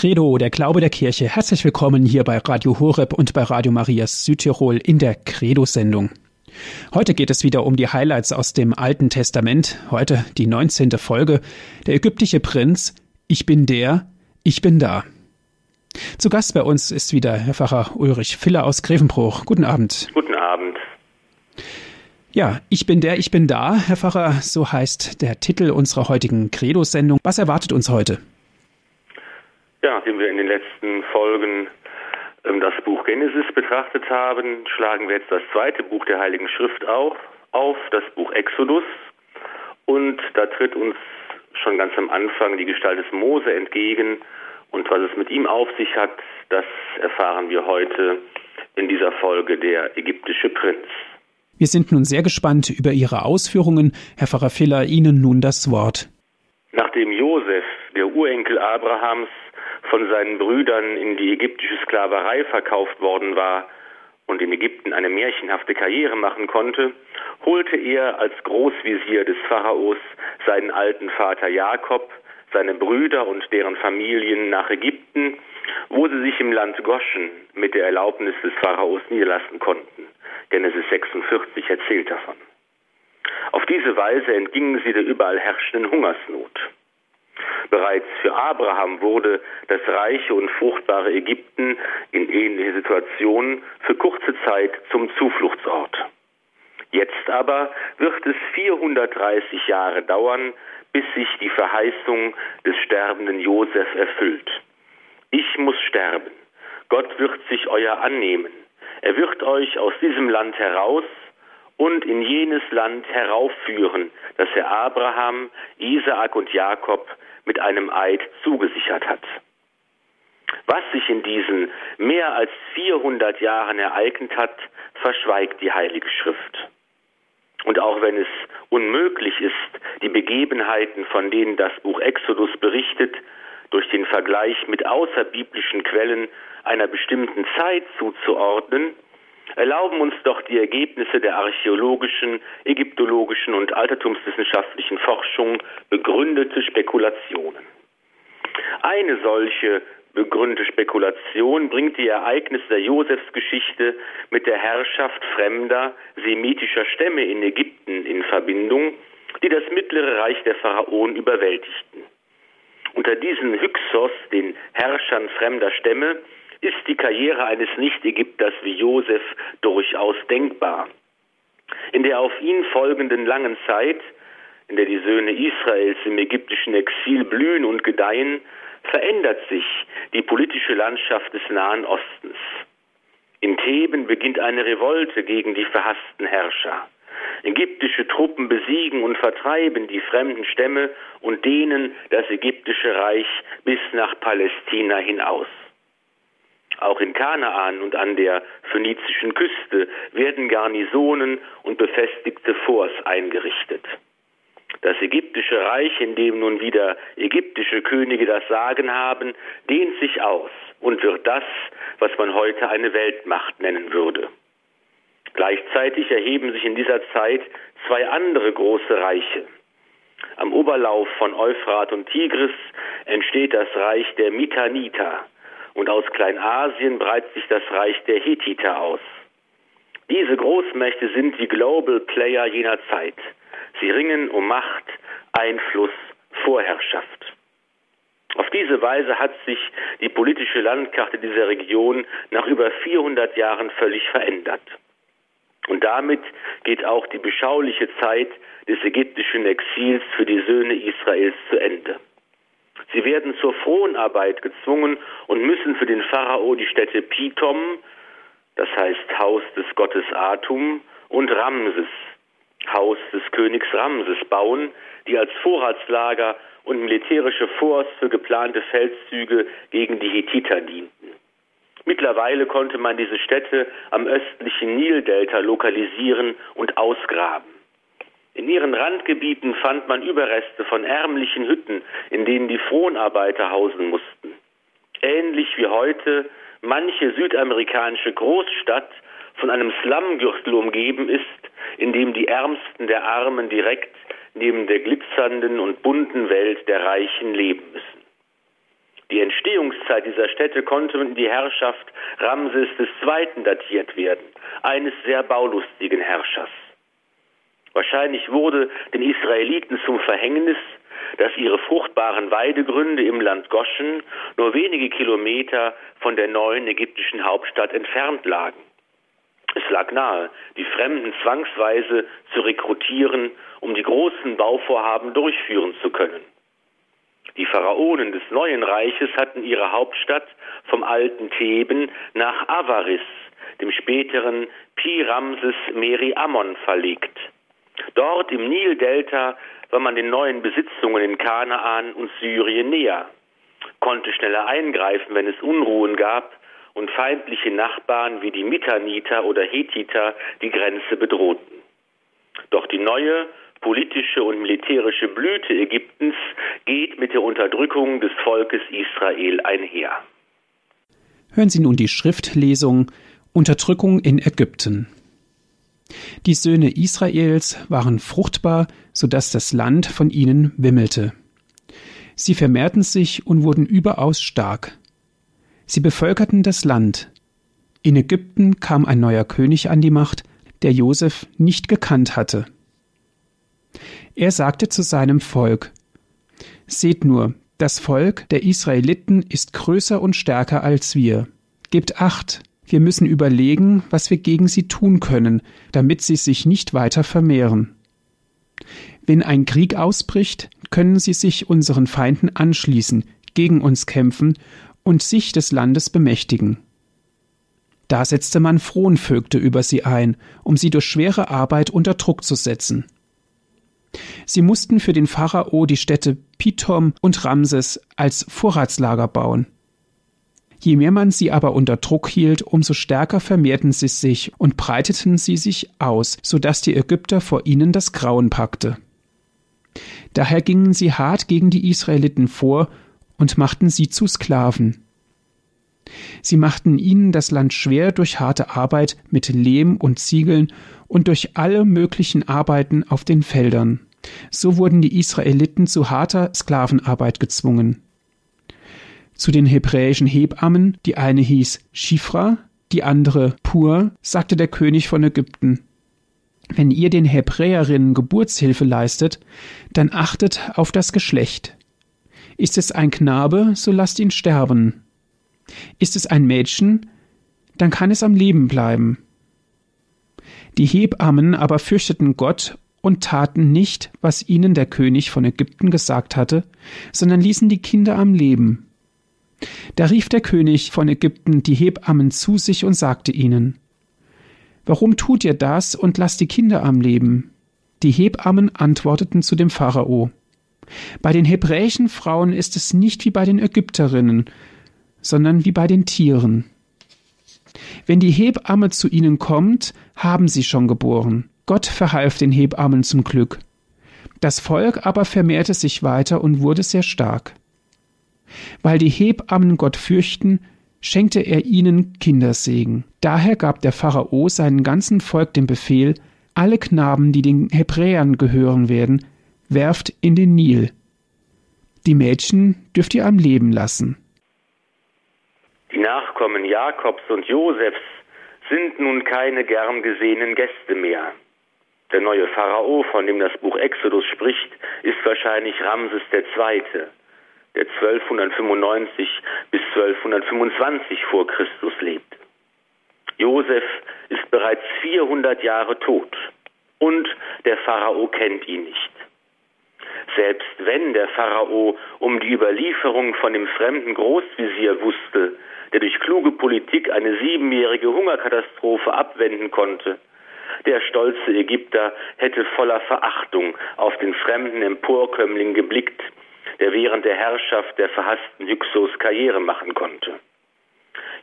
Credo, der Glaube der Kirche. Herzlich willkommen hier bei Radio Horeb und bei Radio Marias Südtirol in der Credo-Sendung. Heute geht es wieder um die Highlights aus dem Alten Testament. Heute die 19. Folge. Der ägyptische Prinz. Ich bin der, ich bin da. Zu Gast bei uns ist wieder Herr Pfarrer Ulrich Filler aus Grevenbruch. Guten Abend. Guten Abend. Ja, ich bin der, ich bin da, Herr Pfarrer, so heißt der Titel unserer heutigen Credo-Sendung. Was erwartet uns heute? Ja, nachdem wir in den letzten Folgen ähm, das Buch Genesis betrachtet haben, schlagen wir jetzt das zweite Buch der Heiligen Schrift auf, auf, das Buch Exodus. Und da tritt uns schon ganz am Anfang die Gestalt des Mose entgegen. Und was es mit ihm auf sich hat, das erfahren wir heute in dieser Folge der ägyptische Prinz. Wir sind nun sehr gespannt über Ihre Ausführungen. Herr Pfarrer Filler, Ihnen nun das Wort. Nachdem Josef, der Urenkel Abrahams, von seinen Brüdern in die ägyptische Sklaverei verkauft worden war und in Ägypten eine märchenhafte Karriere machen konnte, holte er als Großvisier des Pharaos seinen alten Vater Jakob, seine Brüder und deren Familien nach Ägypten, wo sie sich im Land Goschen mit der Erlaubnis des Pharaos niederlassen konnten. Genesis 46 erzählt davon. Auf diese Weise entgingen sie der überall herrschenden Hungersnot. Bereits für Abraham wurde das reiche und fruchtbare Ägypten in ähnlicher Situation für kurze Zeit zum Zufluchtsort. Jetzt aber wird es 430 Jahre dauern, bis sich die Verheißung des sterbenden Josef erfüllt. Ich muss sterben. Gott wird sich euer annehmen. Er wird euch aus diesem Land heraus und in jenes Land heraufführen, das er Abraham, Isaak und Jakob mit einem Eid zugesichert hat. Was sich in diesen mehr als 400 Jahren ereignet hat, verschweigt die Heilige Schrift. Und auch wenn es unmöglich ist, die Begebenheiten, von denen das Buch Exodus berichtet, durch den Vergleich mit außerbiblischen Quellen einer bestimmten Zeit zuzuordnen, erlauben uns doch die Ergebnisse der archäologischen, ägyptologischen und altertumswissenschaftlichen Forschung begründete Spekulationen. Eine solche begründete Spekulation bringt die Ereignisse der Josefsgeschichte mit der Herrschaft fremder semitischer Stämme in Ägypten in Verbindung, die das mittlere Reich der Pharaonen überwältigten. Unter diesen Hyksos, den Herrschern fremder Stämme, ist die Karriere eines Nicht-Ägypters wie Josef durchaus denkbar. In der auf ihn folgenden langen Zeit, in der die Söhne Israels im ägyptischen Exil blühen und gedeihen, verändert sich die politische Landschaft des Nahen Ostens. In Theben beginnt eine Revolte gegen die verhassten Herrscher. Ägyptische Truppen besiegen und vertreiben die fremden Stämme und dehnen das ägyptische Reich bis nach Palästina hinaus. Auch in Kanaan und an der phönizischen Küste werden Garnisonen und befestigte Forts eingerichtet. Das ägyptische Reich, in dem nun wieder ägyptische Könige das Sagen haben, dehnt sich aus und wird das, was man heute eine Weltmacht nennen würde. Gleichzeitig erheben sich in dieser Zeit zwei andere große Reiche. Am Oberlauf von Euphrat und Tigris entsteht das Reich der Mitaniter, und aus Kleinasien breitet sich das Reich der Hethiter aus. Diese Großmächte sind die Global Player jener Zeit. Sie ringen um Macht, Einfluss, Vorherrschaft. Auf diese Weise hat sich die politische Landkarte dieser Region nach über 400 Jahren völlig verändert. Und damit geht auch die beschauliche Zeit des ägyptischen Exils für die Söhne Israels zu Ende. Sie werden zur Fronarbeit gezwungen und müssen für den Pharao die Städte Pithom, das heißt Haus des Gottes Atum, und Ramses, Haus des Königs Ramses, bauen, die als Vorratslager und militärische Forts für geplante Feldzüge gegen die Hethiter dienten. Mittlerweile konnte man diese Städte am östlichen Nildelta lokalisieren und ausgraben. In ihren Randgebieten fand man Überreste von ärmlichen Hütten, in denen die Fronarbeiter hausen mussten. Ähnlich wie heute manche südamerikanische Großstadt von einem Slumgürtel umgeben ist, in dem die Ärmsten der Armen direkt neben der glitzernden und bunten Welt der Reichen leben müssen. Die Entstehungszeit dieser Städte konnte in die Herrschaft Ramses II. datiert werden, eines sehr baulustigen Herrschers. Wahrscheinlich wurde den Israeliten zum Verhängnis, dass ihre fruchtbaren Weidegründe im Land Goschen nur wenige Kilometer von der neuen ägyptischen Hauptstadt entfernt lagen. Es lag nahe, die Fremden zwangsweise zu rekrutieren, um die großen Bauvorhaben durchführen zu können. Die Pharaonen des neuen Reiches hatten ihre Hauptstadt vom alten Theben nach Avaris, dem späteren Pi-Ramses Meri Ammon, verlegt. Dort im Nildelta war man den neuen Besitzungen in Kanaan und Syrien näher, konnte schneller eingreifen, wenn es Unruhen gab und feindliche Nachbarn wie die Mitaniter oder Hethiter die Grenze bedrohten. Doch die neue politische und militärische Blüte Ägyptens geht mit der Unterdrückung des Volkes Israel einher. Hören Sie nun die Schriftlesung Unterdrückung in Ägypten. Die Söhne Israels waren fruchtbar, so dass das Land von ihnen wimmelte. Sie vermehrten sich und wurden überaus stark. Sie bevölkerten das Land. In Ägypten kam ein neuer König an die Macht, der Josef nicht gekannt hatte. Er sagte zu seinem Volk Seht nur, das Volk der Israeliten ist größer und stärker als wir. Gebt acht, wir müssen überlegen, was wir gegen sie tun können, damit sie sich nicht weiter vermehren. Wenn ein Krieg ausbricht, können sie sich unseren Feinden anschließen, gegen uns kämpfen und sich des Landes bemächtigen. Da setzte man Fronvögte über sie ein, um sie durch schwere Arbeit unter Druck zu setzen. Sie mussten für den Pharao die Städte Pithom und Ramses als Vorratslager bauen. Je mehr man sie aber unter Druck hielt, umso stärker vermehrten sie sich und breiteten sie sich aus, so dass die Ägypter vor ihnen das Grauen packte. Daher gingen sie hart gegen die Israeliten vor und machten sie zu Sklaven. Sie machten ihnen das Land schwer durch harte Arbeit mit Lehm und Ziegeln und durch alle möglichen Arbeiten auf den Feldern. So wurden die Israeliten zu harter Sklavenarbeit gezwungen zu den hebräischen Hebammen, die eine hieß Schifra, die andere Pur, sagte der König von Ägypten. Wenn ihr den Hebräerinnen Geburtshilfe leistet, dann achtet auf das Geschlecht. Ist es ein Knabe, so lasst ihn sterben. Ist es ein Mädchen, dann kann es am Leben bleiben. Die Hebammen aber fürchteten Gott und taten nicht, was ihnen der König von Ägypten gesagt hatte, sondern ließen die Kinder am Leben. Da rief der König von Ägypten die Hebammen zu sich und sagte ihnen Warum tut ihr das und lasst die Kinder am Leben? Die Hebammen antworteten zu dem Pharao Bei den hebräischen Frauen ist es nicht wie bei den Ägypterinnen, sondern wie bei den Tieren. Wenn die Hebamme zu ihnen kommt, haben sie schon geboren. Gott verhalf den Hebammen zum Glück. Das Volk aber vermehrte sich weiter und wurde sehr stark. Weil die Hebammen Gott fürchten, schenkte er ihnen Kindersegen. Daher gab der Pharao seinem ganzen Volk den Befehl, alle Knaben, die den Hebräern gehören werden, werft in den Nil. Die Mädchen dürft ihr am Leben lassen. Die Nachkommen Jakobs und Josefs sind nun keine gern gesehenen Gäste mehr. Der neue Pharao, von dem das Buch Exodus spricht, ist wahrscheinlich Ramses II der 1295 bis 1225 vor Christus lebt. Josef ist bereits 400 Jahre tot und der Pharao kennt ihn nicht. Selbst wenn der Pharao um die Überlieferung von dem fremden Großvisier wusste, der durch kluge Politik eine siebenjährige Hungerkatastrophe abwenden konnte, der stolze Ägypter hätte voller Verachtung auf den fremden Emporkömmling geblickt, der während der Herrschaft der verhassten Hyksos Karriere machen konnte.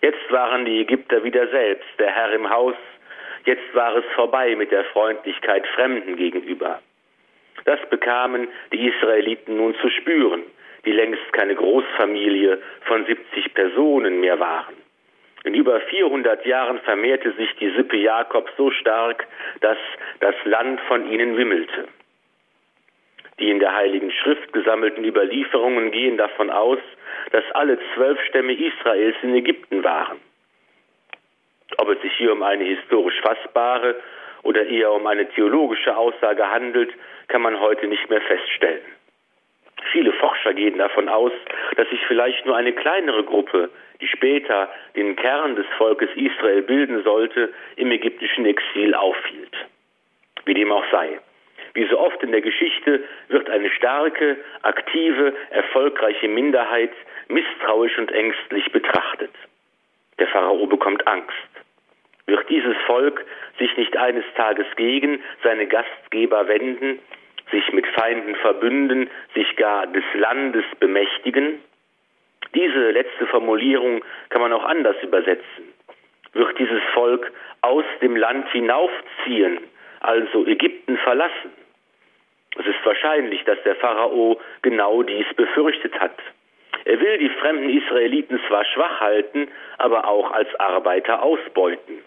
Jetzt waren die Ägypter wieder selbst der Herr im Haus, jetzt war es vorbei mit der Freundlichkeit Fremden gegenüber. Das bekamen die Israeliten nun zu spüren, die längst keine Großfamilie von 70 Personen mehr waren. In über 400 Jahren vermehrte sich die Sippe Jakobs so stark, dass das Land von ihnen wimmelte. Die in der Heiligen Schrift gesammelten Überlieferungen gehen davon aus, dass alle zwölf Stämme Israels in Ägypten waren. Ob es sich hier um eine historisch fassbare oder eher um eine theologische Aussage handelt, kann man heute nicht mehr feststellen. Viele Forscher gehen davon aus, dass sich vielleicht nur eine kleinere Gruppe, die später den Kern des Volkes Israel bilden sollte, im ägyptischen Exil aufhielt. Wie dem auch sei. Wie so oft in der Geschichte wird eine starke, aktive, erfolgreiche Minderheit misstrauisch und ängstlich betrachtet. Der Pharao bekommt Angst. Wird dieses Volk sich nicht eines Tages gegen seine Gastgeber wenden, sich mit Feinden verbünden, sich gar des Landes bemächtigen? Diese letzte Formulierung kann man auch anders übersetzen. Wird dieses Volk aus dem Land hinaufziehen, also Ägypten verlassen? Es ist wahrscheinlich, dass der Pharao genau dies befürchtet hat. Er will die fremden Israeliten zwar schwach halten, aber auch als Arbeiter ausbeuten.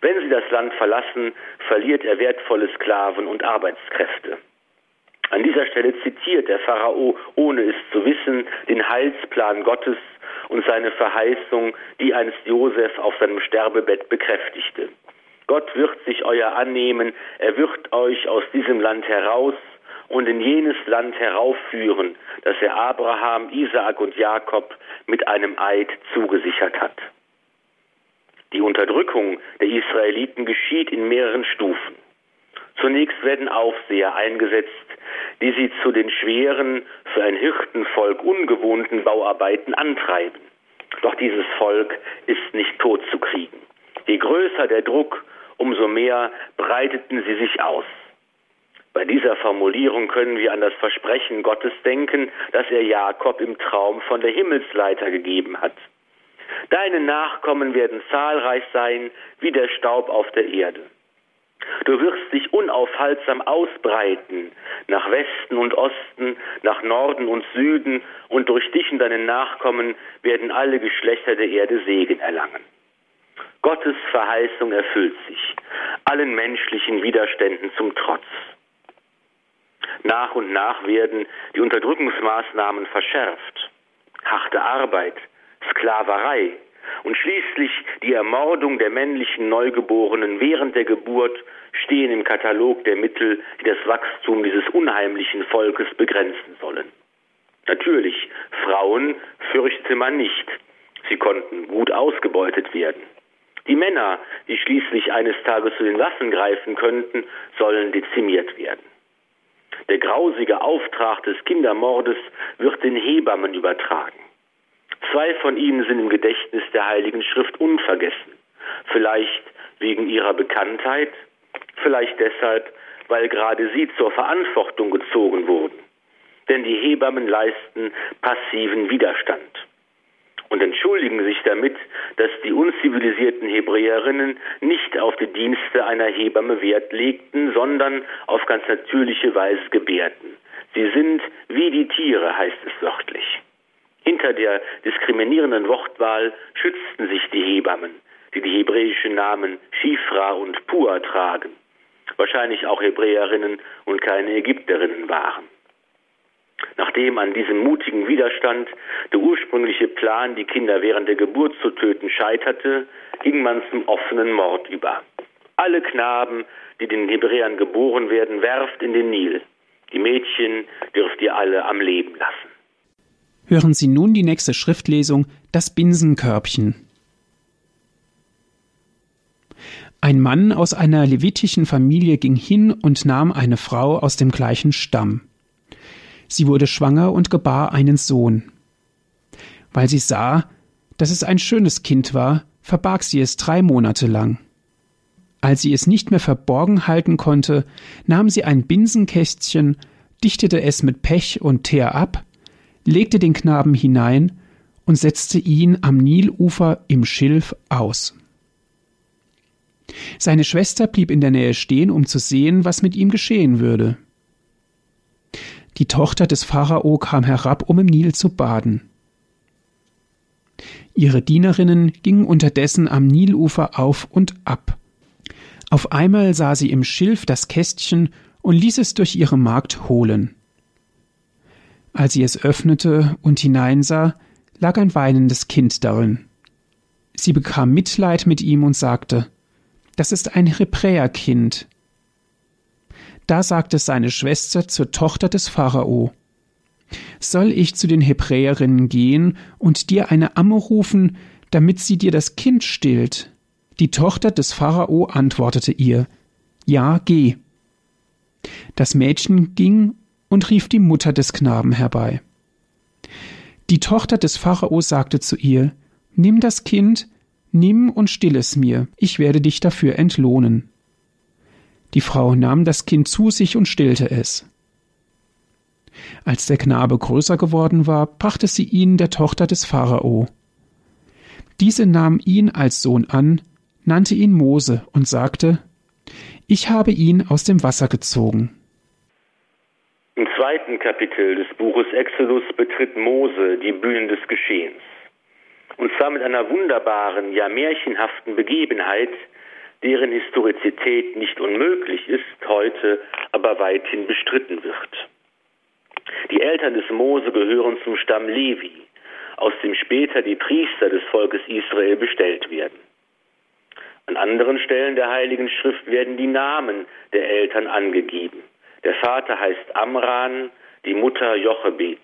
Wenn sie das Land verlassen, verliert er wertvolle Sklaven und Arbeitskräfte. An dieser Stelle zitiert der Pharao, ohne es zu wissen, den Heilsplan Gottes und seine Verheißung, die einst Josef auf seinem Sterbebett bekräftigte. Gott wird sich euer annehmen, er wird euch aus diesem Land heraus und in jenes Land heraufführen, das er Abraham, Isaak und Jakob mit einem Eid zugesichert hat. Die Unterdrückung der Israeliten geschieht in mehreren Stufen. Zunächst werden Aufseher eingesetzt, die sie zu den schweren, für ein Hirtenvolk ungewohnten Bauarbeiten antreiben. Doch dieses Volk ist nicht tot zu kriegen. Je größer der Druck, umso mehr breiteten sie sich aus. Bei dieser Formulierung können wir an das Versprechen Gottes denken, das er Jakob im Traum von der Himmelsleiter gegeben hat. Deine Nachkommen werden zahlreich sein wie der Staub auf der Erde. Du wirst dich unaufhaltsam ausbreiten nach Westen und Osten, nach Norden und Süden, und durch dich und deine Nachkommen werden alle Geschlechter der Erde Segen erlangen. Gottes Verheißung erfüllt sich, allen menschlichen Widerständen zum Trotz. Nach und nach werden die Unterdrückungsmaßnahmen verschärft. Harte Arbeit, Sklaverei und schließlich die Ermordung der männlichen Neugeborenen während der Geburt stehen im Katalog der Mittel, die das Wachstum dieses unheimlichen Volkes begrenzen sollen. Natürlich, Frauen fürchtete man nicht. Sie konnten gut ausgebeutet werden. Die Männer, die schließlich eines Tages zu den Waffen greifen könnten, sollen dezimiert werden. Der grausige Auftrag des Kindermordes wird den Hebammen übertragen. Zwei von ihnen sind im Gedächtnis der Heiligen Schrift unvergessen. Vielleicht wegen ihrer Bekanntheit, vielleicht deshalb, weil gerade sie zur Verantwortung gezogen wurden. Denn die Hebammen leisten passiven Widerstand und entschuldigen sich damit, dass die unzivilisierten Hebräerinnen nicht auf die Dienste einer Hebamme Wert legten, sondern auf ganz natürliche Weise gebärden. Sie sind wie die Tiere, heißt es wörtlich. Hinter der diskriminierenden Wortwahl schützten sich die Hebammen, die die hebräischen Namen Shifra und Pua tragen, wahrscheinlich auch Hebräerinnen und keine Ägypterinnen waren. Nachdem an diesem mutigen Widerstand der ursprüngliche Plan, die Kinder während der Geburt zu töten, scheiterte, ging man zum offenen Mord über. Alle Knaben, die den Hebräern geboren werden, werft in den Nil. Die Mädchen dürft ihr alle am Leben lassen. Hören Sie nun die nächste Schriftlesung, das Binsenkörbchen. Ein Mann aus einer levitischen Familie ging hin und nahm eine Frau aus dem gleichen Stamm. Sie wurde schwanger und gebar einen Sohn. Weil sie sah, dass es ein schönes Kind war, verbarg sie es drei Monate lang. Als sie es nicht mehr verborgen halten konnte, nahm sie ein Binsenkästchen, dichtete es mit Pech und Teer ab, legte den Knaben hinein und setzte ihn am Nilufer im Schilf aus. Seine Schwester blieb in der Nähe stehen, um zu sehen, was mit ihm geschehen würde. Die Tochter des Pharao kam herab, um im Nil zu baden. Ihre Dienerinnen gingen unterdessen am Nilufer auf und ab. Auf einmal sah sie im Schilf das Kästchen und ließ es durch ihre Magd holen. Als sie es öffnete und hineinsah, lag ein weinendes Kind darin. Sie bekam Mitleid mit ihm und sagte, das ist ein Hebräerkind. Da sagte seine Schwester zur Tochter des Pharao, soll ich zu den Hebräerinnen gehen und dir eine Amme rufen, damit sie dir das Kind stillt? Die Tochter des Pharao antwortete ihr, Ja, geh. Das Mädchen ging und rief die Mutter des Knaben herbei. Die Tochter des Pharao sagte zu ihr, Nimm das Kind, nimm und still es mir, ich werde dich dafür entlohnen. Die Frau nahm das Kind zu sich und stillte es. Als der Knabe größer geworden war, brachte sie ihn der Tochter des Pharao. Diese nahm ihn als Sohn an, nannte ihn Mose und sagte, Ich habe ihn aus dem Wasser gezogen. Im zweiten Kapitel des Buches Exodus betritt Mose die Bühnen des Geschehens. Und zwar mit einer wunderbaren, ja märchenhaften Begebenheit, deren Historizität nicht unmöglich ist, heute aber weithin bestritten wird. Die Eltern des Mose gehören zum Stamm Levi, aus dem später die Priester des Volkes Israel bestellt werden. An anderen Stellen der Heiligen Schrift werden die Namen der Eltern angegeben. Der Vater heißt Amran, die Mutter Jochebed.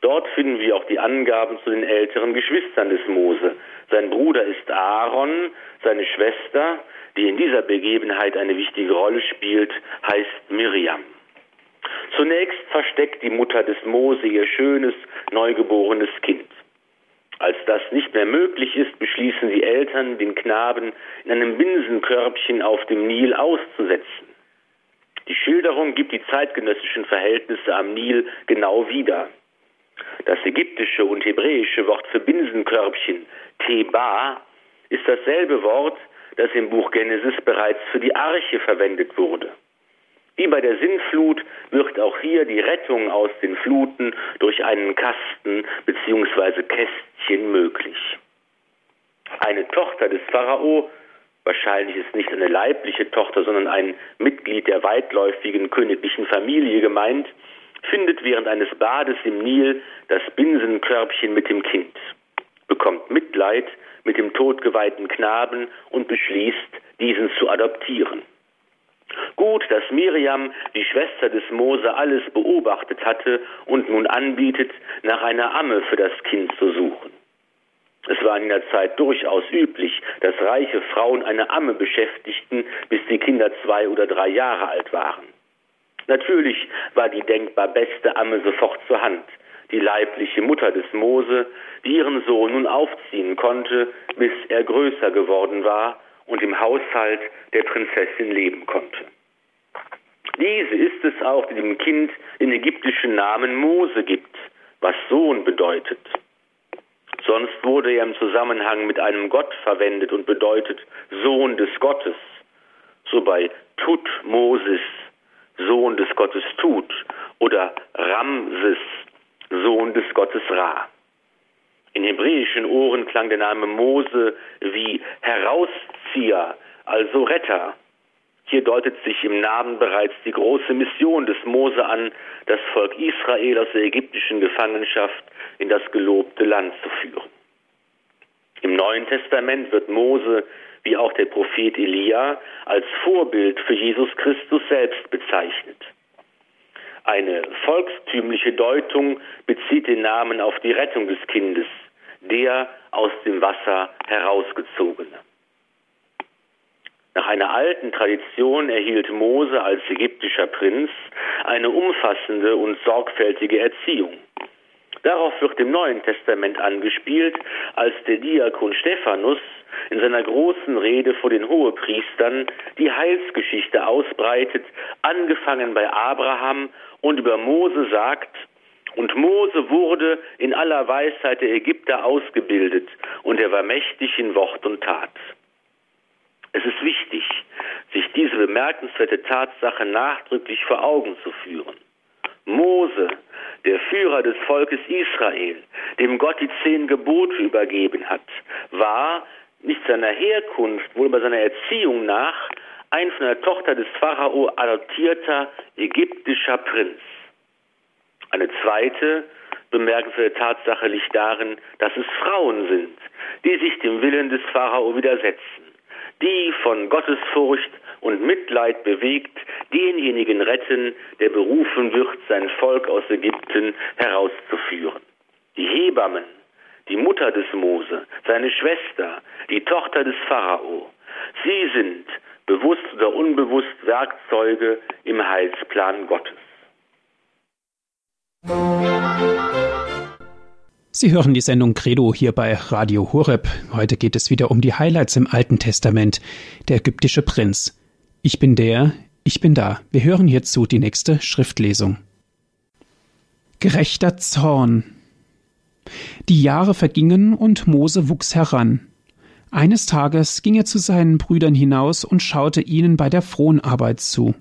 Dort finden wir auch die Angaben zu den älteren Geschwistern des Mose. Sein Bruder ist Aaron, seine Schwester, die in dieser Begebenheit eine wichtige Rolle spielt, heißt Miriam. Zunächst versteckt die Mutter des Mose ihr schönes, neugeborenes Kind. Als das nicht mehr möglich ist, beschließen die Eltern, den Knaben in einem Binsenkörbchen auf dem Nil auszusetzen. Die Schilderung gibt die zeitgenössischen Verhältnisse am Nil genau wieder. Das ägyptische und hebräische Wort für Binsenkörbchen, Teba, ist dasselbe Wort, das im Buch Genesis bereits für die Arche verwendet wurde. Wie bei der Sintflut wird auch hier die Rettung aus den Fluten durch einen Kasten bzw. Kästchen möglich. Eine Tochter des Pharao, wahrscheinlich ist nicht eine leibliche Tochter, sondern ein Mitglied der weitläufigen königlichen Familie gemeint, findet während eines Bades im Nil das Binsenkörbchen mit dem Kind, bekommt Mitleid mit dem totgeweihten Knaben und beschließt, diesen zu adoptieren. Gut, dass Miriam, die Schwester des Mose, alles beobachtet hatte und nun anbietet, nach einer Amme für das Kind zu suchen. Es war in der Zeit durchaus üblich, dass reiche Frauen eine Amme beschäftigten, bis die Kinder zwei oder drei Jahre alt waren. Natürlich war die denkbar beste Amme sofort zur Hand, die leibliche Mutter des Mose, die ihren Sohn nun aufziehen konnte, bis er größer geworden war und im Haushalt der Prinzessin leben konnte. Diese ist es auch, die dem Kind den ägyptischen Namen Mose gibt, was Sohn bedeutet. Sonst wurde er im Zusammenhang mit einem Gott verwendet und bedeutet Sohn des Gottes. So bei Tut Moses, Sohn des Gottes Tut, oder Ramses, Sohn des Gottes Ra. In hebräischen Ohren klang der Name Mose wie Herauszieher, also Retter. Hier deutet sich im Namen bereits die große Mission des Mose an, das Volk Israel aus der ägyptischen Gefangenschaft in das gelobte Land zu führen. Im Neuen Testament wird Mose, wie auch der Prophet Elia, als Vorbild für Jesus Christus selbst bezeichnet. Eine volkstümliche Deutung bezieht den Namen auf die Rettung des Kindes, der aus dem Wasser herausgezogene. Nach einer alten Tradition erhielt Mose als ägyptischer Prinz eine umfassende und sorgfältige Erziehung. Darauf wird im Neuen Testament angespielt, als der Diakon Stephanus in seiner großen Rede vor den Hohepriestern die Heilsgeschichte ausbreitet, angefangen bei Abraham und über Mose sagt, und Mose wurde in aller Weisheit der Ägypter ausgebildet, und er war mächtig in Wort und Tat. Es ist wichtig, sich diese bemerkenswerte Tatsache nachdrücklich vor Augen zu führen. Mose, der Führer des Volkes Israel, dem Gott die zehn Gebote übergeben hat, war nicht seiner Herkunft, wohl bei seiner Erziehung nach, ein von der Tochter des Pharao adoptierter ägyptischer Prinz. Eine zweite bemerkenswerte Tatsache liegt darin, dass es Frauen sind, die sich dem Willen des Pharao widersetzen, die von Gottesfurcht und Mitleid bewegt denjenigen retten, der berufen wird, sein Volk aus Ägypten herauszuführen. Die Hebammen, die Mutter des Mose, seine Schwester, die Tochter des Pharao, sie sind bewusst oder unbewusst Werkzeuge im Heilsplan Gottes. Sie hören die Sendung Credo hier bei Radio Horeb. Heute geht es wieder um die Highlights im Alten Testament. Der ägyptische Prinz. Ich bin der, ich bin da. Wir hören hierzu die nächste Schriftlesung. Gerechter Zorn. Die Jahre vergingen und Mose wuchs heran. Eines Tages ging er zu seinen Brüdern hinaus und schaute ihnen bei der Fronarbeit zu.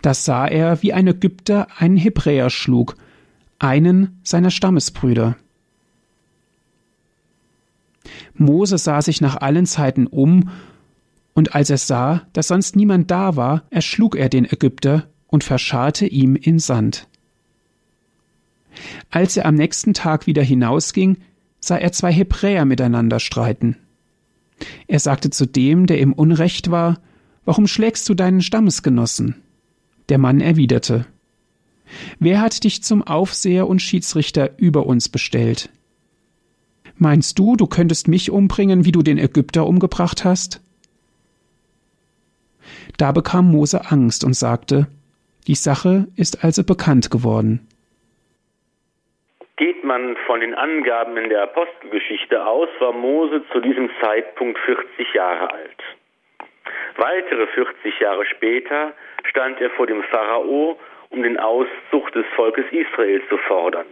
Da sah er, wie ein Ägypter einen Hebräer schlug, einen seiner Stammesbrüder. Mose sah sich nach allen Zeiten um, und als er sah, dass sonst niemand da war, erschlug er den Ägypter und verscharrte ihm in Sand. Als er am nächsten Tag wieder hinausging, sah er zwei Hebräer miteinander streiten. Er sagte zu dem, der im Unrecht war, Warum schlägst du deinen Stammesgenossen? Der Mann erwiderte, Wer hat dich zum Aufseher und Schiedsrichter über uns bestellt? Meinst du, du könntest mich umbringen, wie du den Ägypter umgebracht hast? Da bekam Mose Angst und sagte, die Sache ist also bekannt geworden. Geht man von den Angaben in der Apostelgeschichte aus, war Mose zu diesem Zeitpunkt 40 Jahre alt. Weitere 40 Jahre später stand er vor dem Pharao, um den Auszug des Volkes Israel zu fordern.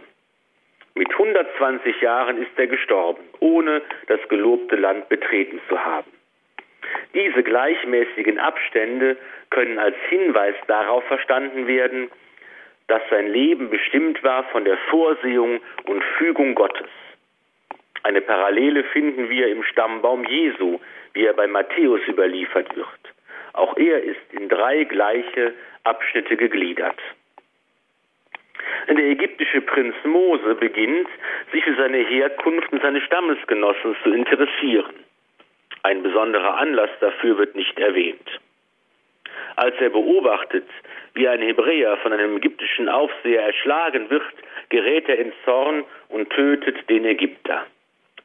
Mit 120 Jahren ist er gestorben, ohne das gelobte Land betreten zu haben. Diese gleichmäßigen Abstände können als Hinweis darauf verstanden werden, dass sein Leben bestimmt war von der Vorsehung und Fügung Gottes. Eine Parallele finden wir im Stammbaum Jesu, wie er bei Matthäus überliefert wird. Auch er ist in drei gleiche Abschnitte gegliedert. Der ägyptische Prinz Mose beginnt, sich für seine Herkunft und seine Stammesgenossen zu interessieren. Ein besonderer Anlass dafür wird nicht erwähnt. Als er beobachtet, wie ein Hebräer von einem ägyptischen Aufseher erschlagen wird, gerät er in Zorn und tötet den Ägypter.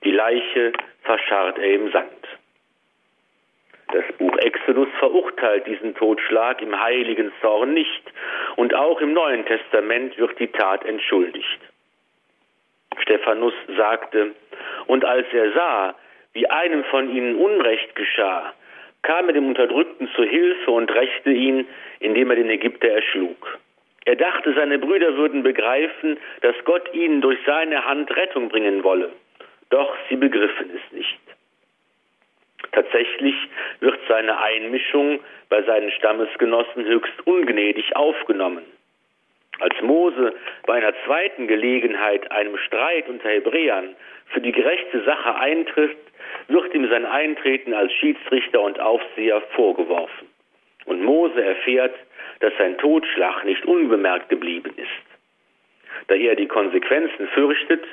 Die Leiche verscharrt er im Sand. Das Buch Exodus verurteilt diesen Totschlag im heiligen Zorn nicht und auch im Neuen Testament wird die Tat entschuldigt. Stephanus sagte, und als er sah, wie einem von ihnen Unrecht geschah, kam er dem Unterdrückten zu Hilfe und rächte ihn, indem er den Ägypter erschlug. Er dachte, seine Brüder würden begreifen, dass Gott ihnen durch seine Hand Rettung bringen wolle. Doch sie begriffen es nicht. Tatsächlich wird seine Einmischung bei seinen Stammesgenossen höchst ungnädig aufgenommen. Als Mose bei einer zweiten Gelegenheit einem Streit unter Hebräern für die gerechte Sache eintrifft, wird ihm sein Eintreten als Schiedsrichter und Aufseher vorgeworfen. Und Mose erfährt, dass sein Totschlag nicht unbemerkt geblieben ist. Da er die Konsequenzen fürchtet,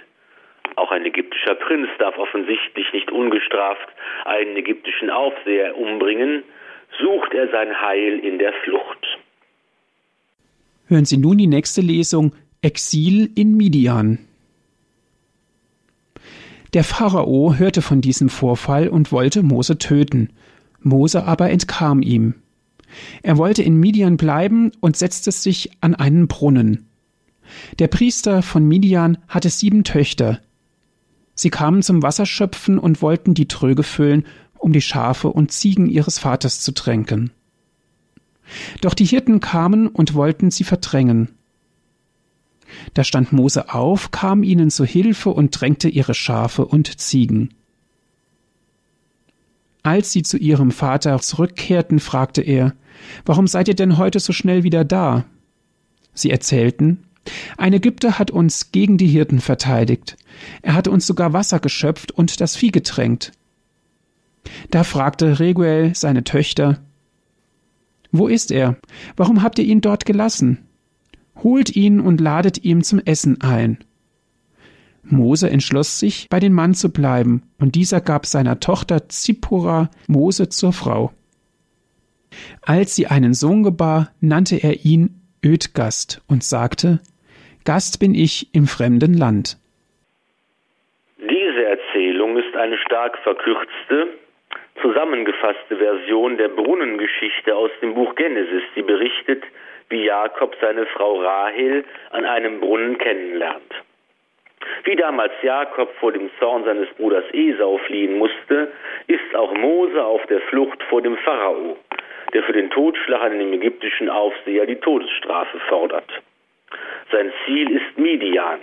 auch ein ägyptischer Prinz darf offensichtlich nicht ungestraft einen ägyptischen Aufseher umbringen, sucht er sein Heil in der Flucht. Hören Sie nun die nächste Lesung Exil in Midian. Der Pharao hörte von diesem Vorfall und wollte Mose töten. Mose aber entkam ihm. Er wollte in Midian bleiben und setzte sich an einen Brunnen. Der Priester von Midian hatte sieben Töchter, Sie kamen zum Wasserschöpfen und wollten die Tröge füllen, um die Schafe und Ziegen ihres Vaters zu tränken. Doch die Hirten kamen und wollten sie verdrängen. Da stand Mose auf, kam ihnen zu Hilfe und drängte ihre Schafe und Ziegen. Als sie zu ihrem Vater zurückkehrten, fragte er, Warum seid ihr denn heute so schnell wieder da? Sie erzählten, ein Ägypter hat uns gegen die Hirten verteidigt. Er hat uns sogar Wasser geschöpft und das Vieh getränkt. Da fragte Reguel seine Töchter, Wo ist er? Warum habt ihr ihn dort gelassen? holt ihn und ladet ihm zum Essen ein. Mose entschloss sich, bei dem Mann zu bleiben, und dieser gab seiner Tochter Zippora Mose zur Frau. Als sie einen Sohn gebar, nannte er ihn Ödgast und sagte, Gast bin ich im fremden Land. Diese Erzählung ist eine stark verkürzte, zusammengefasste Version der Brunnengeschichte aus dem Buch Genesis, die berichtet, wie Jakob seine Frau Rahel an einem Brunnen kennenlernt. Wie damals Jakob vor dem Zorn seines Bruders Esau fliehen musste, ist auch Mose auf der Flucht vor dem Pharao, der für den Totschlag an dem ägyptischen Aufseher die Todesstrafe fordert. Sein Ziel ist Midian.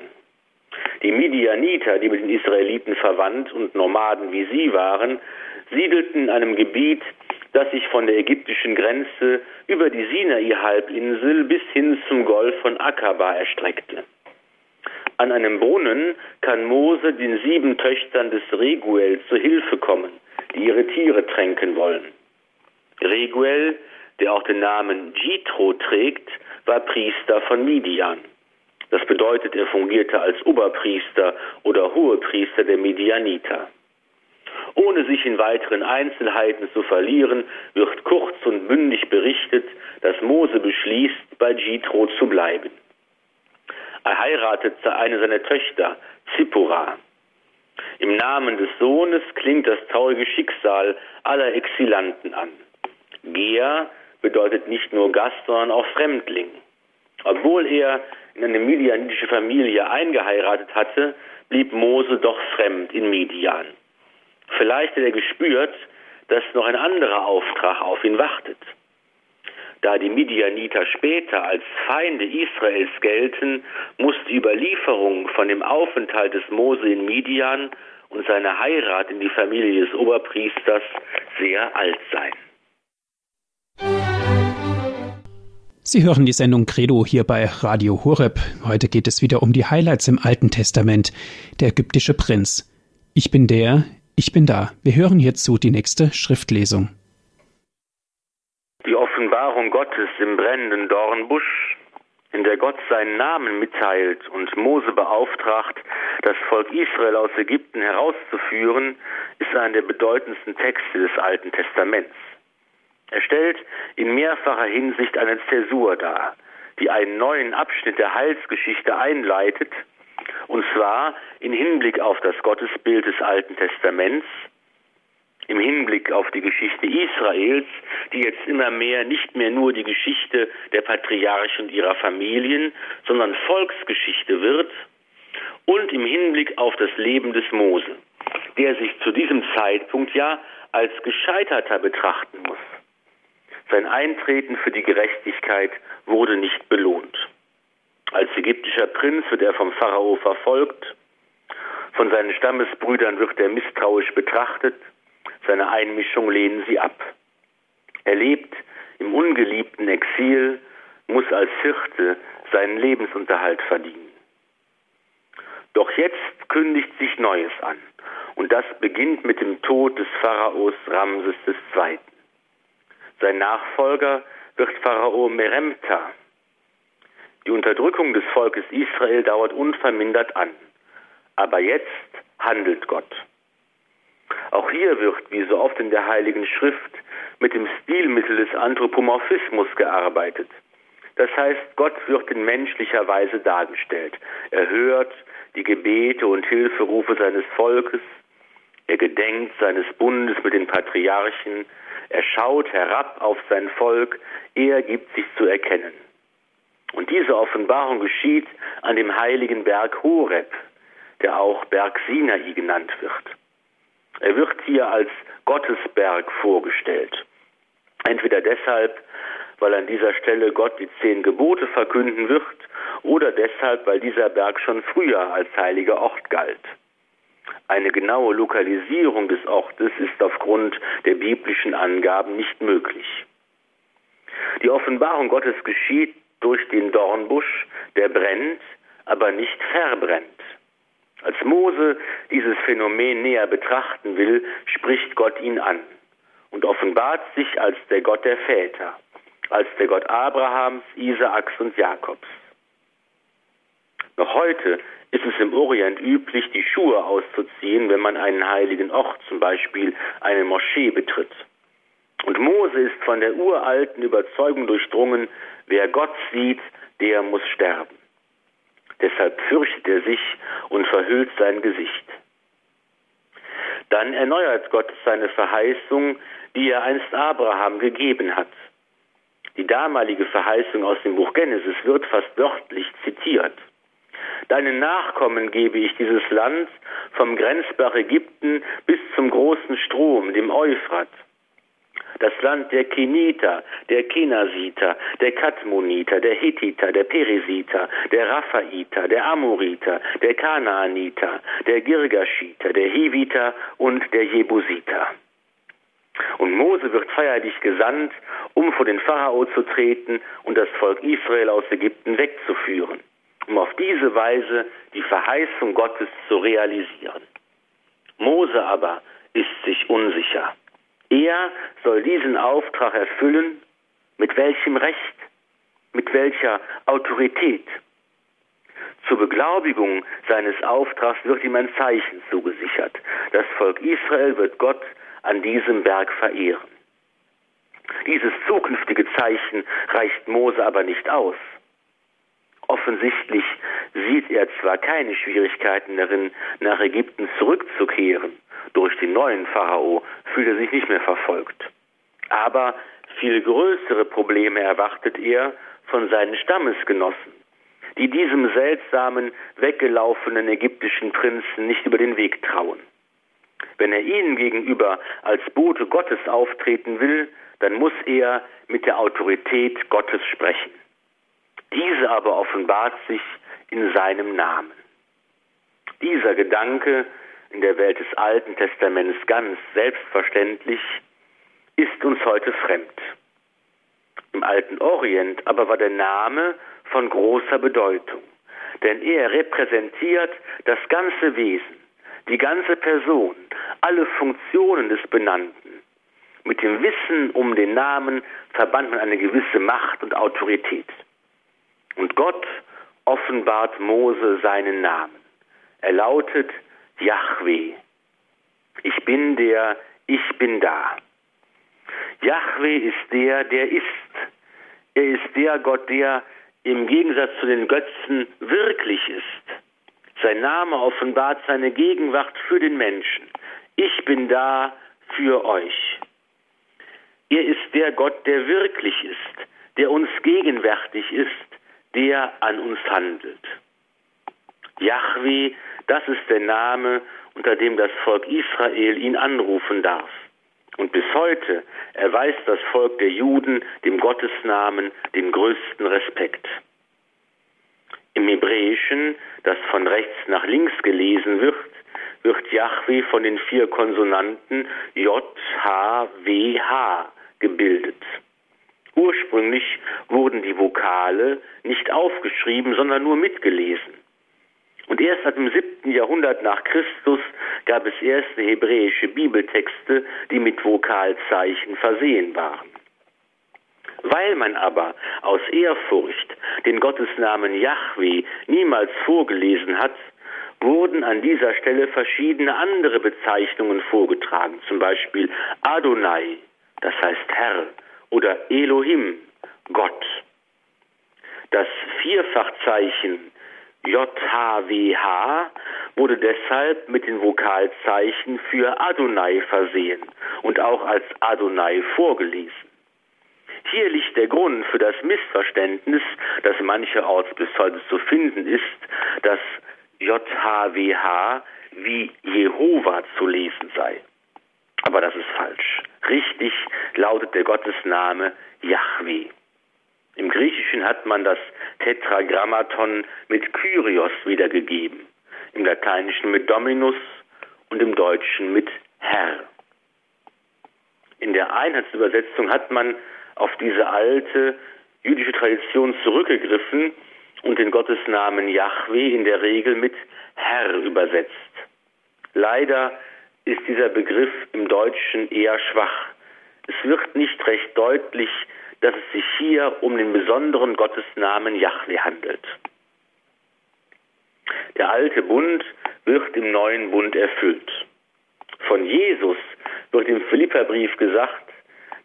Die Midianiter, die mit den Israeliten verwandt und Nomaden wie sie waren, siedelten in einem Gebiet, das sich von der ägyptischen Grenze über die Sinai-Halbinsel bis hin zum Golf von Akaba erstreckte. An einem Brunnen kann Mose den sieben Töchtern des Reguel zu Hilfe kommen, die ihre Tiere tränken wollen. Reguel, der auch den Namen Jitro trägt, war Priester von Midian. Das bedeutet, er fungierte als Oberpriester oder Hohepriester der Midianiter. Ohne sich in weiteren Einzelheiten zu verlieren, wird kurz und bündig berichtet, dass Mose beschließt, bei Jitro zu bleiben. Er heiratete eine seiner Töchter, Zippora. Im Namen des Sohnes klingt das traurige Schicksal aller Exilanten an. Gea bedeutet nicht nur Gast, sondern auch Fremdling. Obwohl er in eine midianitische Familie eingeheiratet hatte, blieb Mose doch fremd in Midian. Vielleicht hat er gespürt, dass noch ein anderer Auftrag auf ihn wartet. Da die Midianiter später als Feinde Israels gelten, muss die Überlieferung von dem Aufenthalt des Mose in Midian und seiner Heirat in die Familie des Oberpriesters sehr alt sein. Sie hören die Sendung Credo hier bei Radio Horeb. Heute geht es wieder um die Highlights im Alten Testament. Der ägyptische Prinz. Ich bin der, ich bin da. Wir hören hierzu die nächste Schriftlesung. Die Offenbarung Gottes im brennenden Dornbusch, in der Gott seinen Namen mitteilt und Mose beauftragt, das Volk Israel aus Ägypten herauszuführen, ist einer der bedeutendsten Texte des Alten Testaments. Er stellt in mehrfacher Hinsicht eine Zäsur dar, die einen neuen Abschnitt der Heilsgeschichte einleitet, und zwar in Hinblick auf das Gottesbild des Alten Testaments, im Hinblick auf die Geschichte Israels, die jetzt immer mehr nicht mehr nur die Geschichte der Patriarchen und ihrer Familien, sondern Volksgeschichte wird, und im Hinblick auf das Leben des Mose, der sich zu diesem Zeitpunkt ja als Gescheiterter betrachten muss. Sein Eintreten für die Gerechtigkeit wurde nicht belohnt. Als ägyptischer Prinz wird er vom Pharao verfolgt, von seinen Stammesbrüdern wird er misstrauisch betrachtet, seine Einmischung lehnen sie ab. Er lebt im ungeliebten Exil, muss als Hirte seinen Lebensunterhalt verdienen. Doch jetzt kündigt sich Neues an, und das beginnt mit dem Tod des Pharaos Ramses II. Sein Nachfolger wird Pharao Meremta. Die Unterdrückung des Volkes Israel dauert unvermindert an. Aber jetzt handelt Gott. Auch hier wird, wie so oft in der Heiligen Schrift, mit dem Stilmittel des Anthropomorphismus gearbeitet. Das heißt, Gott wird in menschlicher Weise dargestellt. Er hört die Gebete und Hilferufe seines Volkes, er gedenkt seines Bundes mit den Patriarchen, er schaut herab auf sein Volk, er gibt sich zu erkennen. Und diese Offenbarung geschieht an dem heiligen Berg Horeb, der auch Berg Sinai genannt wird. Er wird hier als Gottesberg vorgestellt. Entweder deshalb, weil an dieser Stelle Gott die zehn Gebote verkünden wird, oder deshalb, weil dieser Berg schon früher als heiliger Ort galt. Eine genaue Lokalisierung des Ortes ist aufgrund der biblischen Angaben nicht möglich. Die Offenbarung Gottes geschieht durch den Dornbusch, der brennt, aber nicht verbrennt. Als Mose dieses Phänomen näher betrachten will, spricht Gott ihn an und offenbart sich als der Gott der Väter, als der Gott Abrahams, Isaaks und Jakobs. Noch heute ist es im Orient üblich, die Schuhe auszuziehen, wenn man einen heiligen Ort, zum Beispiel eine Moschee, betritt. Und Mose ist von der uralten Überzeugung durchdrungen, wer Gott sieht, der muss sterben. Deshalb fürchtet er sich und verhüllt sein Gesicht. Dann erneuert Gott seine Verheißung, die er einst Abraham gegeben hat. Die damalige Verheißung aus dem Buch Genesis wird fast wörtlich zitiert. Deinen Nachkommen gebe ich dieses Land vom Grenzbach Ägypten bis zum großen Strom, dem Euphrat das Land der Keniter, der Kenasiter, der Kadmoniter, der Hittiter, der Peresiter, der Raphaiter, der Amoriter, der Kanaaniter, der Girgashiter, der Hiviter und der Jebusiter. Und Mose wird feierlich gesandt, um vor den Pharao zu treten und das Volk Israel aus Ägypten wegzuführen, um auf diese Weise die Verheißung Gottes zu realisieren. Mose aber ist sich unsicher. Er soll diesen Auftrag erfüllen. Mit welchem Recht? Mit welcher Autorität? Zur Beglaubigung seines Auftrags wird ihm ein Zeichen zugesichert. Das Volk Israel wird Gott an diesem Berg verehren. Dieses zukünftige Zeichen reicht Mose aber nicht aus. Offensichtlich sieht er zwar keine Schwierigkeiten darin, nach Ägypten zurückzukehren, neuen Pharao fühlt er sich nicht mehr verfolgt. Aber viel größere Probleme erwartet er von seinen Stammesgenossen, die diesem seltsamen, weggelaufenen ägyptischen Prinzen nicht über den Weg trauen. Wenn er ihnen gegenüber als Bote Gottes auftreten will, dann muss er mit der Autorität Gottes sprechen. Diese aber offenbart sich in seinem Namen. Dieser Gedanke in der Welt des Alten Testaments ganz selbstverständlich, ist uns heute fremd. Im alten Orient aber war der Name von großer Bedeutung, denn er repräsentiert das ganze Wesen, die ganze Person, alle Funktionen des Benannten. Mit dem Wissen um den Namen verband man eine gewisse Macht und Autorität. Und Gott offenbart Mose seinen Namen. Er lautet Yahweh. Ich bin der, ich bin da. Yahweh ist der, der ist. Er ist der Gott, der im Gegensatz zu den Götzen wirklich ist. Sein Name offenbart seine Gegenwart für den Menschen. Ich bin da für euch. Er ist der Gott, der wirklich ist, der uns gegenwärtig ist, der an uns handelt. Yahweh, das ist der Name, unter dem das Volk Israel ihn anrufen darf. Und bis heute erweist das Volk der Juden dem Gottesnamen den größten Respekt. Im Hebräischen, das von rechts nach links gelesen wird, wird Yahweh von den vier Konsonanten J, H, W, H gebildet. Ursprünglich wurden die Vokale nicht aufgeschrieben, sondern nur mitgelesen. Und erst ab dem siebten Jahrhundert nach Christus gab es erste hebräische Bibeltexte, die mit Vokalzeichen versehen waren. Weil man aber aus Ehrfurcht den Gottesnamen Yahweh niemals vorgelesen hat, wurden an dieser Stelle verschiedene andere Bezeichnungen vorgetragen, zum Beispiel Adonai, das heißt Herr, oder Elohim, Gott. Das Vierfachzeichen JHWH wurde deshalb mit den Vokalzeichen für Adonai versehen und auch als Adonai vorgelesen. Hier liegt der Grund für das Missverständnis, das mancherorts bis heute zu finden ist, dass JHWH wie Jehova zu lesen sei. Aber das ist falsch. Richtig lautet der Gottesname Yahweh. Im Griechischen hat man das Tetragrammaton mit Kyrios wiedergegeben, im Lateinischen mit Dominus und im Deutschen mit Herr. In der Einheitsübersetzung hat man auf diese alte jüdische Tradition zurückgegriffen und den Gottesnamen Yahweh in der Regel mit Herr übersetzt. Leider ist dieser Begriff im Deutschen eher schwach. Es wird nicht recht deutlich, dass es sich hier um den besonderen Gottesnamen Yahweh handelt. Der alte Bund wird im neuen Bund erfüllt. Von Jesus wird im Philipperbrief gesagt,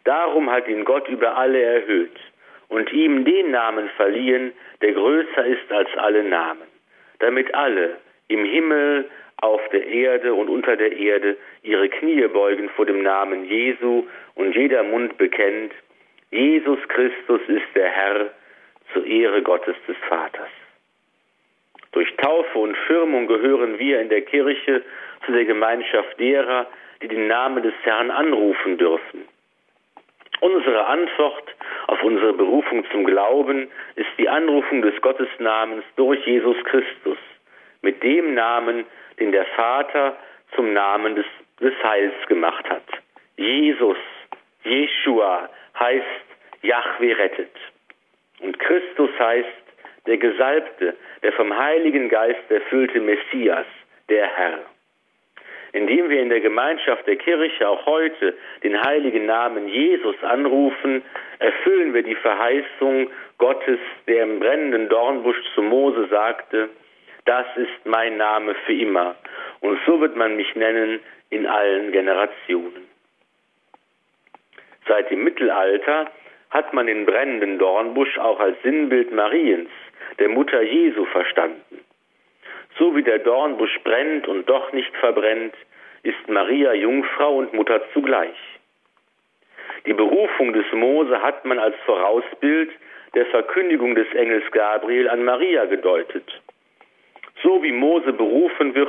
darum hat ihn Gott über alle erhöht und ihm den Namen verliehen, der größer ist als alle Namen, damit alle im Himmel, auf der Erde und unter der Erde ihre Knie beugen vor dem Namen Jesu und jeder Mund bekennt, Jesus Christus ist der Herr zur Ehre Gottes des Vaters. Durch Taufe und Firmung gehören wir in der Kirche zu der Gemeinschaft derer, die den Namen des Herrn anrufen dürfen. Unsere Antwort auf unsere Berufung zum Glauben ist die Anrufung des Gottesnamens durch Jesus Christus, mit dem Namen, den der Vater zum Namen des, des Heils gemacht hat. Jesus, Jeshua heißt Yahweh rettet. Und Christus heißt der Gesalbte, der vom Heiligen Geist erfüllte Messias, der Herr. Indem wir in der Gemeinschaft der Kirche auch heute den heiligen Namen Jesus anrufen, erfüllen wir die Verheißung Gottes, der im brennenden Dornbusch zu Mose sagte, das ist mein Name für immer, und so wird man mich nennen in allen Generationen. Seit dem Mittelalter hat man den brennenden Dornbusch auch als Sinnbild Mariens, der Mutter Jesu, verstanden. So wie der Dornbusch brennt und doch nicht verbrennt, ist Maria Jungfrau und Mutter zugleich. Die Berufung des Mose hat man als Vorausbild der Verkündigung des Engels Gabriel an Maria gedeutet. So wie Mose berufen wird,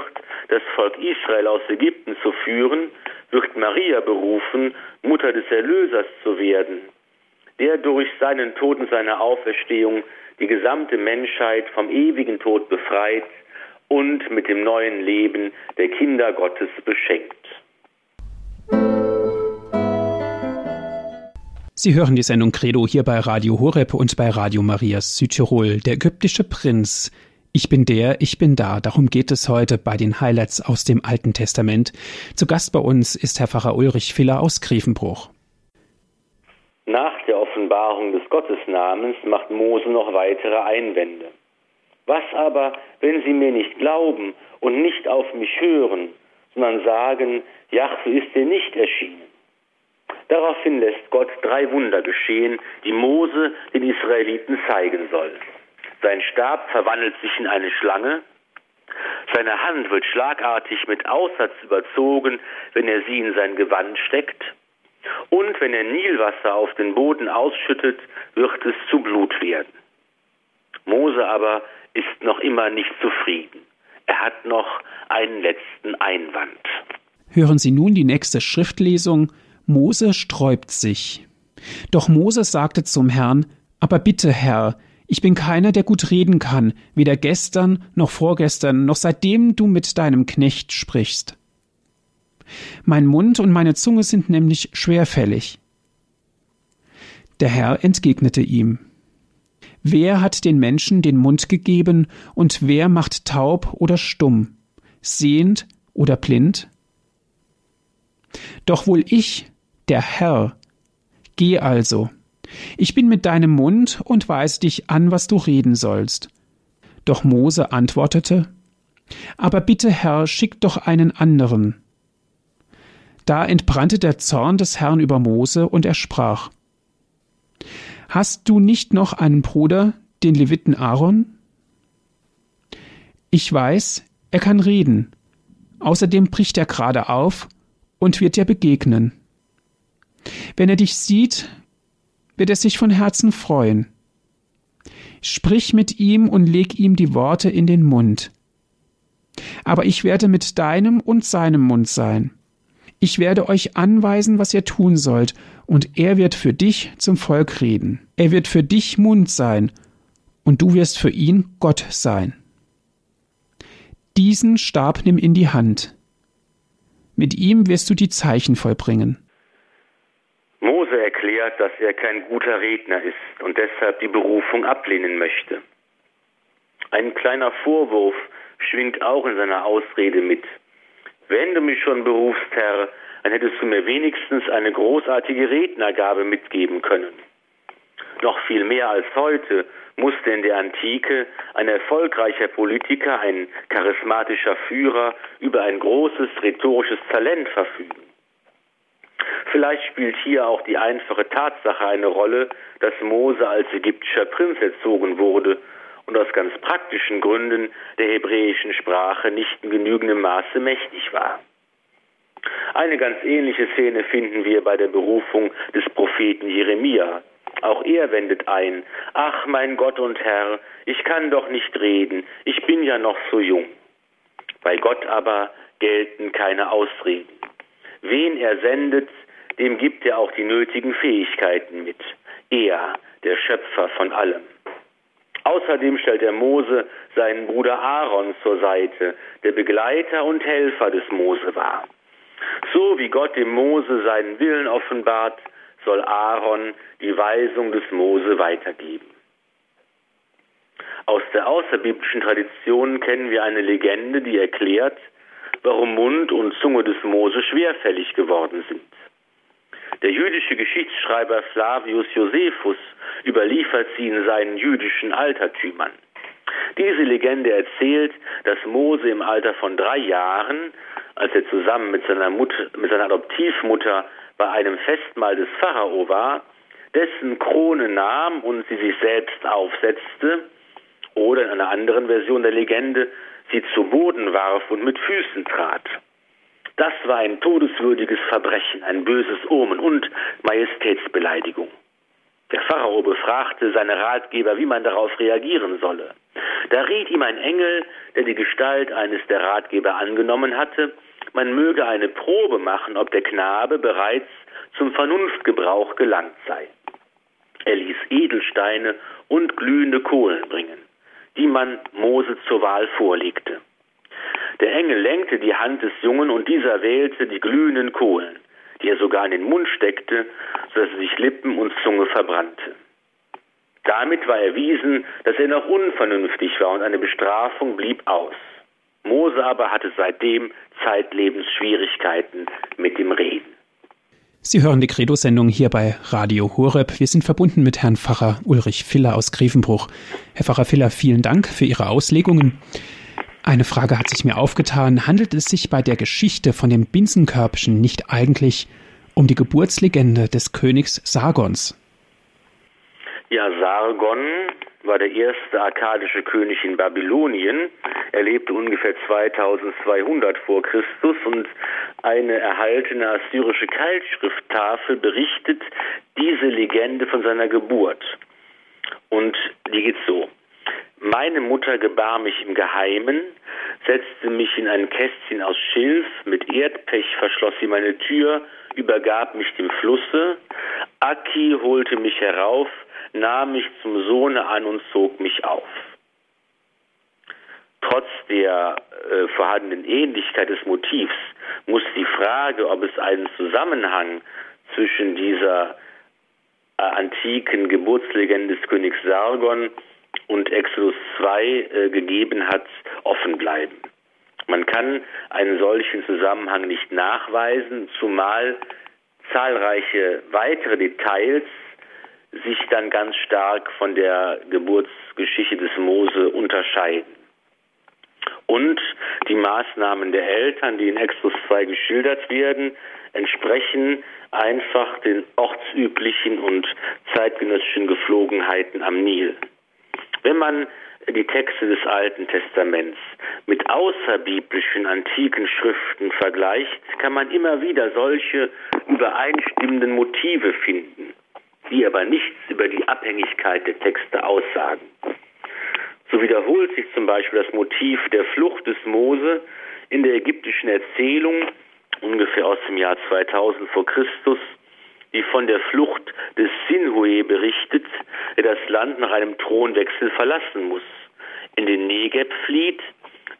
das Volk Israel aus Ägypten zu führen, wird Maria berufen, Mutter des Erlösers zu werden, der durch seinen Tod und seine Auferstehung die gesamte Menschheit vom ewigen Tod befreit und mit dem neuen Leben der Kinder Gottes beschenkt. Sie hören die Sendung Credo hier bei Radio Horeb und bei Radio Marias Südtirol. Der ägyptische Prinz. Ich bin der, ich bin da. Darum geht es heute bei den Highlights aus dem Alten Testament. Zu Gast bei uns ist Herr Pfarrer Ulrich Filler aus Grevenbruch. Nach der Offenbarung des Gottesnamens macht Mose noch weitere Einwände. Was aber, wenn sie mir nicht glauben und nicht auf mich hören, sondern sagen, Jahwe ist dir nicht erschienen? Daraufhin lässt Gott drei Wunder geschehen, die Mose den Israeliten zeigen soll. Sein Stab verwandelt sich in eine Schlange, seine Hand wird schlagartig mit Aussatz überzogen, wenn er sie in sein Gewand steckt, und wenn er Nilwasser auf den Boden ausschüttet, wird es zu Blut werden. Mose aber ist noch immer nicht zufrieden. Er hat noch einen letzten Einwand. Hören Sie nun die nächste Schriftlesung. Mose sträubt sich. Doch Mose sagte zum Herrn, Aber bitte, Herr, ich bin keiner, der gut reden kann, weder gestern noch vorgestern, noch seitdem du mit deinem Knecht sprichst. Mein Mund und meine Zunge sind nämlich schwerfällig. Der Herr entgegnete ihm, Wer hat den Menschen den Mund gegeben und wer macht taub oder stumm, sehend oder blind? Doch wohl ich, der Herr, geh also. Ich bin mit deinem Mund und weise dich an, was du reden sollst. Doch Mose antwortete, Aber bitte, Herr, schick doch einen anderen. Da entbrannte der Zorn des Herrn über Mose, und er sprach, Hast du nicht noch einen Bruder, den Leviten Aaron? Ich weiß, er kann reden. Außerdem bricht er gerade auf und wird dir begegnen. Wenn er dich sieht, wird er sich von Herzen freuen. Sprich mit ihm und leg ihm die Worte in den Mund. Aber ich werde mit deinem und seinem Mund sein. Ich werde euch anweisen, was ihr tun sollt, und er wird für dich zum Volk reden. Er wird für dich Mund sein, und du wirst für ihn Gott sein. Diesen Stab nimm in die Hand. Mit ihm wirst du die Zeichen vollbringen. Mose erklärt, dass er kein guter Redner ist und deshalb die Berufung ablehnen möchte. Ein kleiner Vorwurf schwingt auch in seiner Ausrede mit. Wenn du mich schon berufst, Herr, dann hättest du mir wenigstens eine großartige Rednergabe mitgeben können. Noch viel mehr als heute musste in der Antike ein erfolgreicher Politiker, ein charismatischer Führer über ein großes rhetorisches Talent verfügen. Vielleicht spielt hier auch die einfache Tatsache eine Rolle, dass Mose als ägyptischer Prinz erzogen wurde und aus ganz praktischen Gründen der hebräischen Sprache nicht in genügendem Maße mächtig war. Eine ganz ähnliche Szene finden wir bei der Berufung des Propheten Jeremia. Auch er wendet ein, ach mein Gott und Herr, ich kann doch nicht reden, ich bin ja noch so jung. Bei Gott aber gelten keine Ausreden. Wen er sendet, dem gibt er auch die nötigen Fähigkeiten mit. Er, der Schöpfer von allem. Außerdem stellt er Mose seinen Bruder Aaron zur Seite, der Begleiter und Helfer des Mose war. So wie Gott dem Mose seinen Willen offenbart, soll Aaron die Weisung des Mose weitergeben. Aus der außerbiblischen Tradition kennen wir eine Legende, die erklärt, warum Mund und Zunge des Mose schwerfällig geworden sind. Der jüdische Geschichtsschreiber Flavius Josephus überliefert sie in seinen jüdischen Altertümern. Diese Legende erzählt, dass Mose im Alter von drei Jahren, als er zusammen mit seiner, Mutter, mit seiner Adoptivmutter bei einem Festmahl des Pharao war, dessen Krone nahm und sie sich selbst aufsetzte, oder in einer anderen Version der Legende sie zu Boden warf und mit Füßen trat. Das war ein todeswürdiges Verbrechen, ein böses Omen und Majestätsbeleidigung. Der Pharao befragte seine Ratgeber, wie man darauf reagieren solle. Da riet ihm ein Engel, der die Gestalt eines der Ratgeber angenommen hatte, man möge eine Probe machen, ob der Knabe bereits zum Vernunftgebrauch gelangt sei. Er ließ Edelsteine und glühende Kohlen bringen, die man Mose zur Wahl vorlegte. Der Engel lenkte die Hand des Jungen und dieser wählte die glühenden Kohlen, die er sogar in den Mund steckte, sodass sich Lippen und Zunge verbrannte. Damit war erwiesen, dass er noch unvernünftig war und eine Bestrafung blieb aus. Mose aber hatte seitdem zeitlebens Schwierigkeiten mit dem Reden. Sie hören die Credo-Sendung hier bei Radio Horeb. Wir sind verbunden mit Herrn Pfarrer Ulrich Filler aus Grevenbruch. Herr Pfarrer Filler, vielen Dank für Ihre Auslegungen. Eine Frage hat sich mir aufgetan. Handelt es sich bei der Geschichte von dem Binsenkörbchen nicht eigentlich um die Geburtslegende des Königs Sargons? Ja, Sargon war der erste akkadische König in Babylonien. Er lebte ungefähr 2200 vor Christus und eine erhaltene assyrische Keilschrifttafel berichtet diese Legende von seiner Geburt. Und die geht so. Meine Mutter gebar mich im Geheimen, setzte mich in ein Kästchen aus Schilf, mit Erdpech verschloss sie meine Tür, übergab mich dem Flusse, Aki holte mich herauf, nahm mich zum Sohne an und zog mich auf. Trotz der äh, vorhandenen Ähnlichkeit des Motivs muss die Frage, ob es einen Zusammenhang zwischen dieser äh, antiken Geburtslegende des Königs Sargon und Exodus 2 äh, gegeben hat, offen bleiben. Man kann einen solchen Zusammenhang nicht nachweisen, zumal zahlreiche weitere Details sich dann ganz stark von der Geburtsgeschichte des Mose unterscheiden. Und die Maßnahmen der Eltern, die in Exodus 2 geschildert werden, entsprechen einfach den ortsüblichen und zeitgenössischen Geflogenheiten am Nil. Wenn man die Texte des Alten Testaments mit außerbiblischen antiken Schriften vergleicht, kann man immer wieder solche übereinstimmenden Motive finden, die aber nichts über die Abhängigkeit der Texte aussagen. So wiederholt sich zum Beispiel das Motiv der Flucht des Mose in der ägyptischen Erzählung ungefähr aus dem Jahr 2000 vor Christus die von der Flucht des Sinhue berichtet, der das Land nach einem Thronwechsel verlassen muss, in den Negev flieht,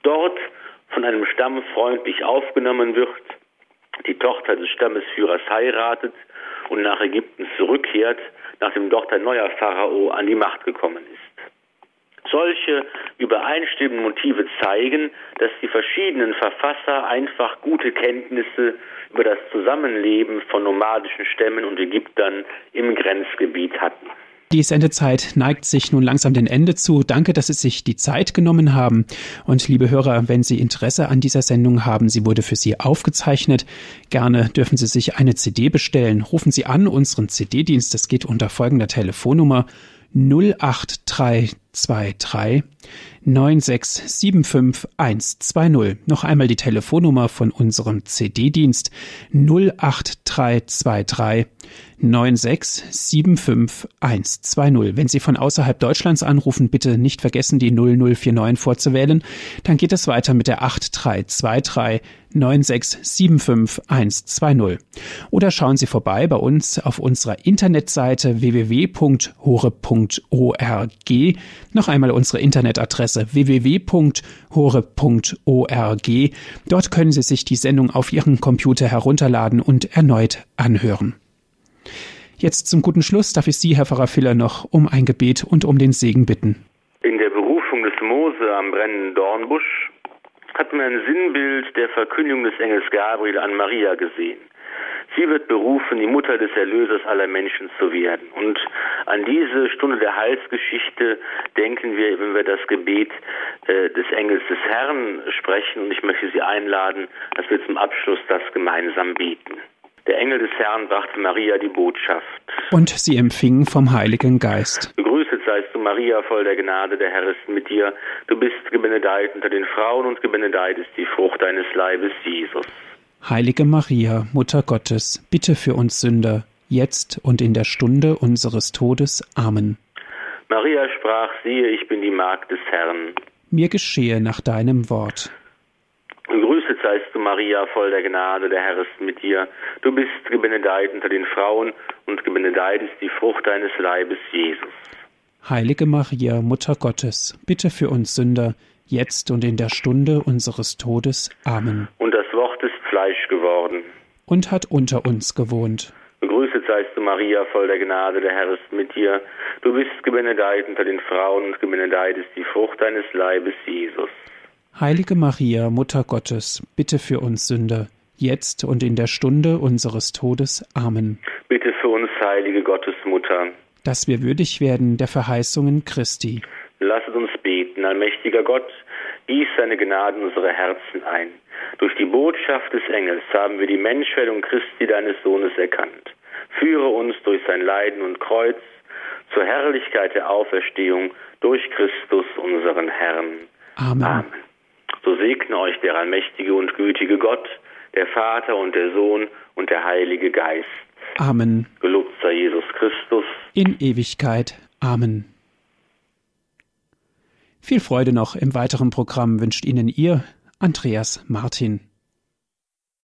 dort von einem Stamm freundlich aufgenommen wird, die Tochter des Stammesführers heiratet und nach Ägypten zurückkehrt, nachdem dort ein neuer Pharao an die Macht gekommen ist. Solche übereinstimmenden Motive zeigen, dass die verschiedenen Verfasser einfach gute Kenntnisse über das Zusammenleben von nomadischen Stämmen und Ägyptern im Grenzgebiet hatten. Die Sendezeit neigt sich nun langsam dem Ende zu. Danke, dass Sie sich die Zeit genommen haben. Und liebe Hörer, wenn Sie Interesse an dieser Sendung haben, sie wurde für Sie aufgezeichnet. Gerne dürfen Sie sich eine CD bestellen. Rufen Sie an unseren CD-Dienst. Das geht unter folgender Telefonnummer 08323 9675120. Noch einmal die Telefonnummer von unserem CD-Dienst 08323 9675120. Wenn Sie von außerhalb Deutschlands anrufen, bitte nicht vergessen, die 0049 vorzuwählen. Dann geht es weiter mit der 8323 9675120. Oder schauen Sie vorbei bei uns auf unserer Internetseite www.hore.org. Noch einmal unsere Internetadresse www.hore.org. Dort können Sie sich die Sendung auf Ihren Computer herunterladen und erneut anhören. Jetzt zum guten Schluss darf ich Sie, Herr Pfarrer Filler, noch um ein Gebet und um den Segen bitten. In der Berufung des Mose am brennenden Dornbusch hat man ein Sinnbild der Verkündigung des Engels Gabriel an Maria gesehen. Sie wird berufen, die Mutter des Erlösers aller Menschen zu werden. Und an diese Stunde der Heilsgeschichte denken wir, wenn wir das Gebet äh, des Engels des Herrn sprechen. Und ich möchte Sie einladen, dass wir zum Abschluss das gemeinsam beten. Der Engel des Herrn brachte Maria die Botschaft. Und sie empfing vom Heiligen Geist. Begrüßet seist du, Maria, voll der Gnade, der Herr ist mit dir. Du bist gebenedeit unter den Frauen und gebenedeit ist die Frucht deines Leibes, Jesus. Heilige Maria, Mutter Gottes, bitte für uns Sünder, jetzt und in der Stunde unseres Todes. Amen. Maria sprach, siehe, ich bin die Magd des Herrn. Mir geschehe nach deinem Wort. Gegrüßet seist du, Maria, voll der Gnade, der Herr ist mit dir. Du bist gebenedeit unter den Frauen, und gebenedeit ist die Frucht deines Leibes, Jesus. Heilige Maria, Mutter Gottes, bitte für uns Sünder, jetzt und in der Stunde unseres Todes. Amen. Und das Wort ist Fleisch geworden. Und hat unter uns gewohnt. Gegrüßet seist du, Maria, voll der Gnade, der Herr ist mit dir. Du bist gebenedeit unter den Frauen, und gebenedeit ist die Frucht deines Leibes, Jesus. Heilige Maria, Mutter Gottes, bitte für uns Sünder, jetzt und in der Stunde unseres Todes. Amen. Bitte für uns, heilige Gottesmutter, dass wir würdig werden der Verheißungen Christi. Lasset uns beten, allmächtiger Gott, gieß seine Gnade in unsere Herzen ein. Durch die Botschaft des Engels haben wir die Menschwerdung Christi, deines Sohnes, erkannt. Führe uns durch sein Leiden und Kreuz zur Herrlichkeit der Auferstehung durch Christus, unseren Herrn. Amen. Amen. So segne euch der allmächtige und gütige Gott, der Vater und der Sohn und der Heilige Geist. Amen. Gelobt sei Jesus Christus. In Ewigkeit. Amen. Viel Freude noch im weiteren Programm wünscht Ihnen Ihr Andreas Martin.